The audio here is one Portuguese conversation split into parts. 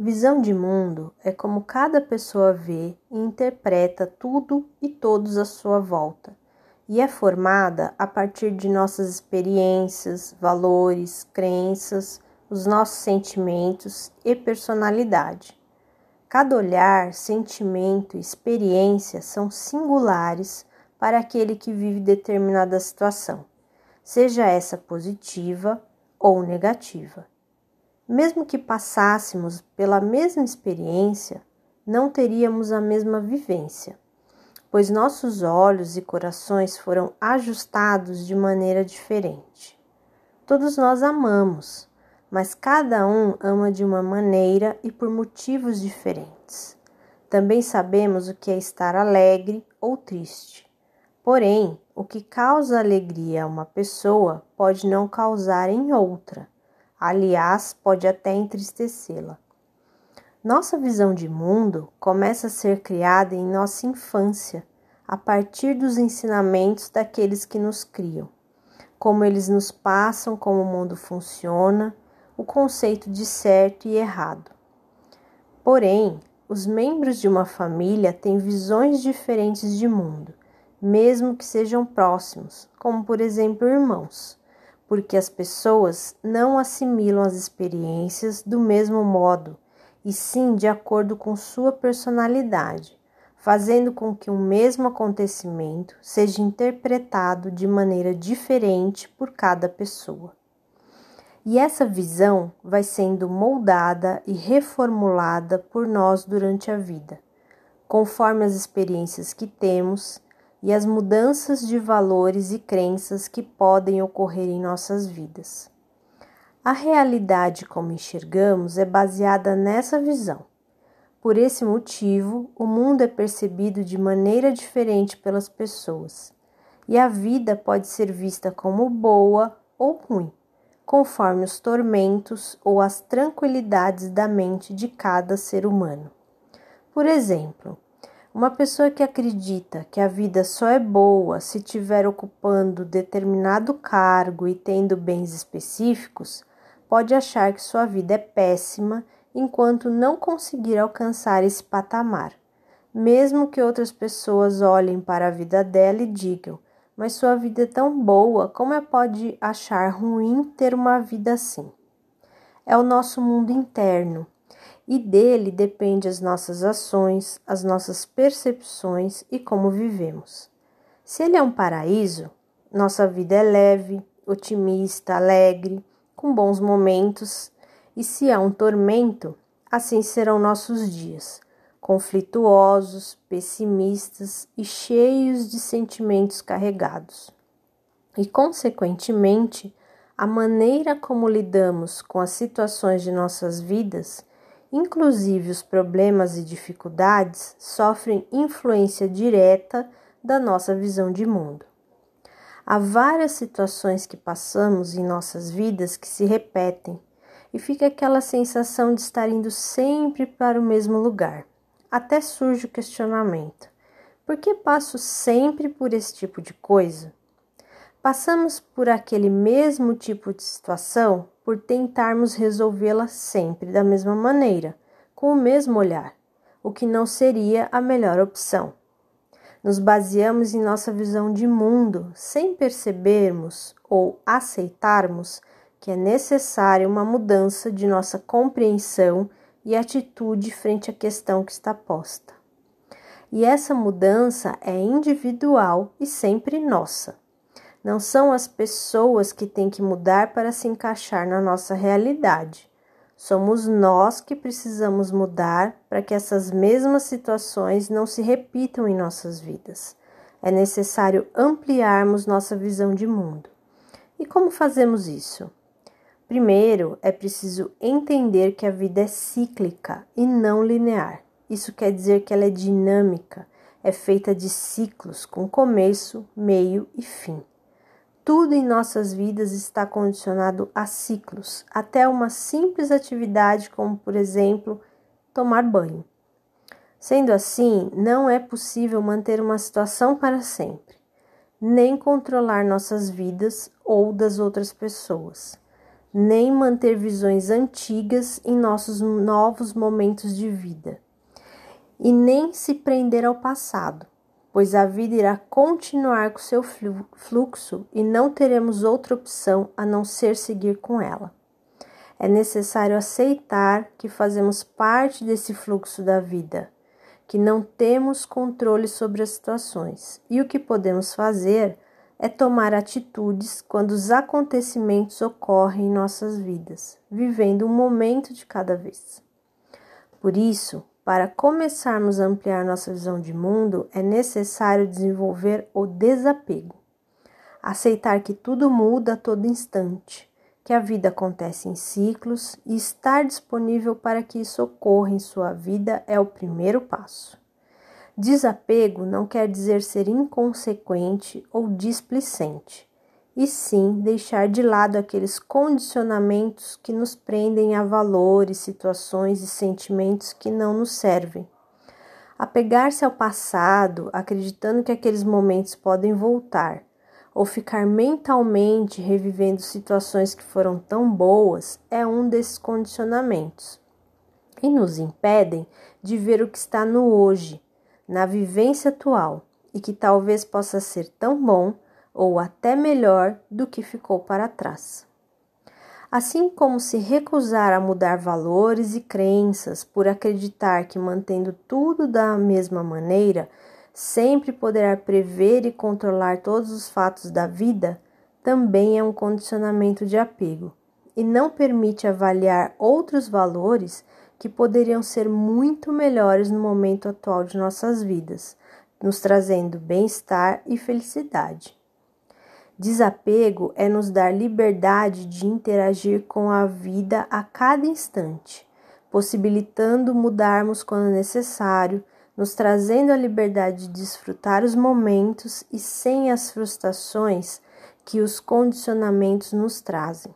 Visão de mundo é como cada pessoa vê e interpreta tudo e todos à sua volta, e é formada a partir de nossas experiências, valores, crenças, os nossos sentimentos e personalidade. Cada olhar, sentimento e experiência são singulares para aquele que vive determinada situação, seja essa positiva ou negativa. Mesmo que passássemos pela mesma experiência, não teríamos a mesma vivência, pois nossos olhos e corações foram ajustados de maneira diferente. Todos nós amamos, mas cada um ama de uma maneira e por motivos diferentes. Também sabemos o que é estar alegre ou triste. Porém, o que causa alegria a uma pessoa pode não causar em outra aliás, pode até entristecê-la. Nossa visão de mundo começa a ser criada em nossa infância, a partir dos ensinamentos daqueles que nos criam, como eles nos passam como o mundo funciona, o conceito de certo e errado. Porém, os membros de uma família têm visões diferentes de mundo, mesmo que sejam próximos, como por exemplo irmãos porque as pessoas não assimilam as experiências do mesmo modo, e sim de acordo com sua personalidade, fazendo com que um mesmo acontecimento seja interpretado de maneira diferente por cada pessoa. E essa visão vai sendo moldada e reformulada por nós durante a vida, conforme as experiências que temos e as mudanças de valores e crenças que podem ocorrer em nossas vidas. A realidade como enxergamos é baseada nessa visão. Por esse motivo, o mundo é percebido de maneira diferente pelas pessoas, e a vida pode ser vista como boa ou ruim, conforme os tormentos ou as tranquilidades da mente de cada ser humano. Por exemplo, uma pessoa que acredita que a vida só é boa se estiver ocupando determinado cargo e tendo bens específicos, pode achar que sua vida é péssima enquanto não conseguir alcançar esse patamar, mesmo que outras pessoas olhem para a vida dela e digam: Mas sua vida é tão boa, como é pode achar ruim ter uma vida assim? É o nosso mundo interno e dele depende as nossas ações, as nossas percepções e como vivemos. Se ele é um paraíso, nossa vida é leve, otimista, alegre, com bons momentos, e se é um tormento, assim serão nossos dias, conflituosos, pessimistas e cheios de sentimentos carregados. E, consequentemente, a maneira como lidamos com as situações de nossas vidas Inclusive, os problemas e dificuldades sofrem influência direta da nossa visão de mundo. Há várias situações que passamos em nossas vidas que se repetem e fica aquela sensação de estar indo sempre para o mesmo lugar. Até surge o questionamento: por que passo sempre por esse tipo de coisa? Passamos por aquele mesmo tipo de situação por tentarmos resolvê-la sempre da mesma maneira, com o mesmo olhar, o que não seria a melhor opção. Nos baseamos em nossa visão de mundo sem percebermos ou aceitarmos que é necessária uma mudança de nossa compreensão e atitude frente à questão que está posta. E essa mudança é individual e sempre nossa. Não são as pessoas que têm que mudar para se encaixar na nossa realidade. Somos nós que precisamos mudar para que essas mesmas situações não se repitam em nossas vidas. É necessário ampliarmos nossa visão de mundo. E como fazemos isso? Primeiro, é preciso entender que a vida é cíclica e não linear. Isso quer dizer que ela é dinâmica, é feita de ciclos com começo, meio e fim. Tudo em nossas vidas está condicionado a ciclos, até uma simples atividade como, por exemplo, tomar banho. Sendo assim, não é possível manter uma situação para sempre, nem controlar nossas vidas ou das outras pessoas. nem manter visões antigas em nossos novos momentos de vida, e nem se prender ao passado, pois a vida irá continuar com seu fluxo e não teremos outra opção a não ser seguir com ela. É necessário aceitar que fazemos parte desse fluxo da vida, que não temos controle sobre as situações e o que podemos fazer é tomar atitudes quando os acontecimentos ocorrem em nossas vidas, vivendo um momento de cada vez. Por isso, para começarmos a ampliar nossa visão de mundo, é necessário desenvolver o desapego. Aceitar que tudo muda a todo instante, que a vida acontece em ciclos e estar disponível para que isso ocorra em sua vida é o primeiro passo. Desapego não quer dizer ser inconsequente ou displicente, e sim deixar de lado aqueles condicionamentos que nos prendem a valores, situações e sentimentos que não nos servem. Apegar-se ao passado, acreditando que aqueles momentos podem voltar, ou ficar mentalmente revivendo situações que foram tão boas, é um desses condicionamentos e nos impedem de ver o que está no hoje na vivência atual e que talvez possa ser tão bom ou até melhor do que ficou para trás. Assim como se recusar a mudar valores e crenças por acreditar que mantendo tudo da mesma maneira sempre poderá prever e controlar todos os fatos da vida, também é um condicionamento de apego e não permite avaliar outros valores que poderiam ser muito melhores no momento atual de nossas vidas, nos trazendo bem-estar e felicidade. Desapego é nos dar liberdade de interagir com a vida a cada instante, possibilitando mudarmos quando necessário, nos trazendo a liberdade de desfrutar os momentos e sem as frustrações que os condicionamentos nos trazem.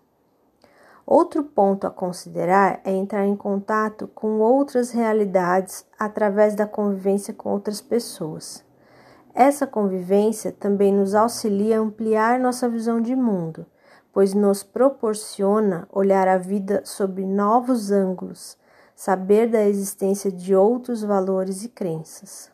Outro ponto a considerar é entrar em contato com outras realidades através da convivência com outras pessoas. Essa convivência também nos auxilia a ampliar nossa visão de mundo, pois nos proporciona olhar a vida sob novos ângulos, saber da existência de outros valores e crenças.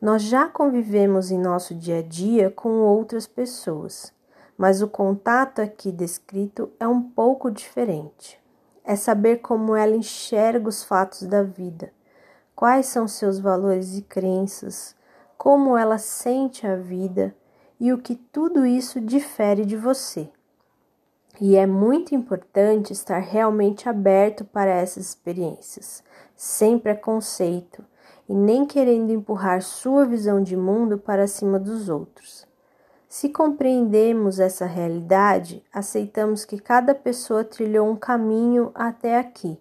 Nós já convivemos em nosso dia a dia com outras pessoas mas o contato aqui descrito é um pouco diferente. É saber como ela enxerga os fatos da vida, quais são seus valores e crenças, como ela sente a vida e o que tudo isso difere de você. E é muito importante estar realmente aberto para essas experiências, sem preconceito e nem querendo empurrar sua visão de mundo para cima dos outros. Se compreendemos essa realidade, aceitamos que cada pessoa trilhou um caminho até aqui,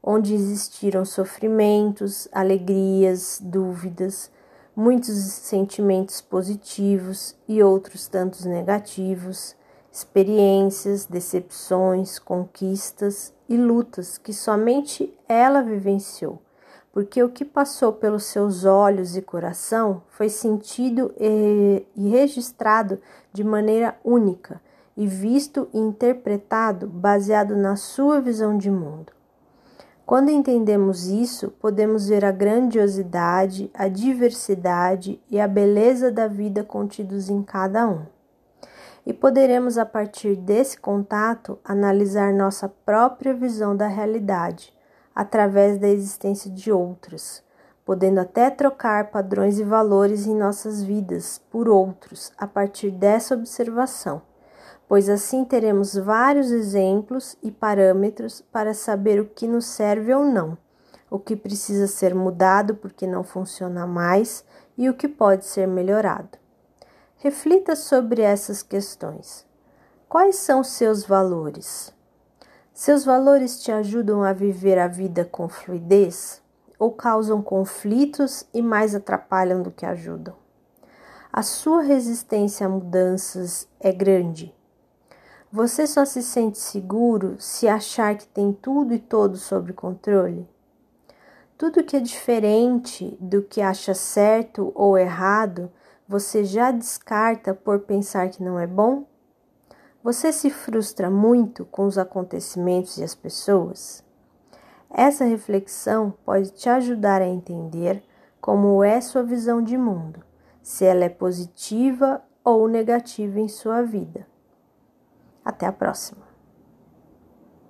onde existiram sofrimentos, alegrias, dúvidas, muitos sentimentos positivos e outros tantos negativos, experiências, decepções, conquistas e lutas que somente ela vivenciou porque o que passou pelos seus olhos e coração foi sentido e, registrado de maneira única e visto e interpretado baseado na sua visão de mundo. Quando entendemos isso, podemos ver a grandiosidade, a diversidade e a beleza da vida contidos em cada um. E poderemos, a partir desse contato, analisar nossa própria visão da realidade através da existência de outros, podendo até trocar padrões e valores em nossas vidas por outros a partir dessa observação, pois assim teremos vários exemplos e parâmetros para saber o que nos serve ou não, o que precisa ser mudado porque não funciona mais e o que pode ser melhorado. Reflita sobre essas questões. Quais são seus valores? Seus valores te ajudam a viver a vida com fluidez ou causam conflitos e mais atrapalham do que ajudam? A sua resistência a mudanças é grande. Você só se sente seguro se achar que tem tudo e todos sob controle? Tudo que é diferente do que acha certo ou errado, você já descarta por pensar que não é bom? Você se frustra muito com os acontecimentos e as pessoas? Essa reflexão pode te ajudar a entender como é sua visão de mundo, se ela é positiva ou negativa em sua vida. Até a próxima!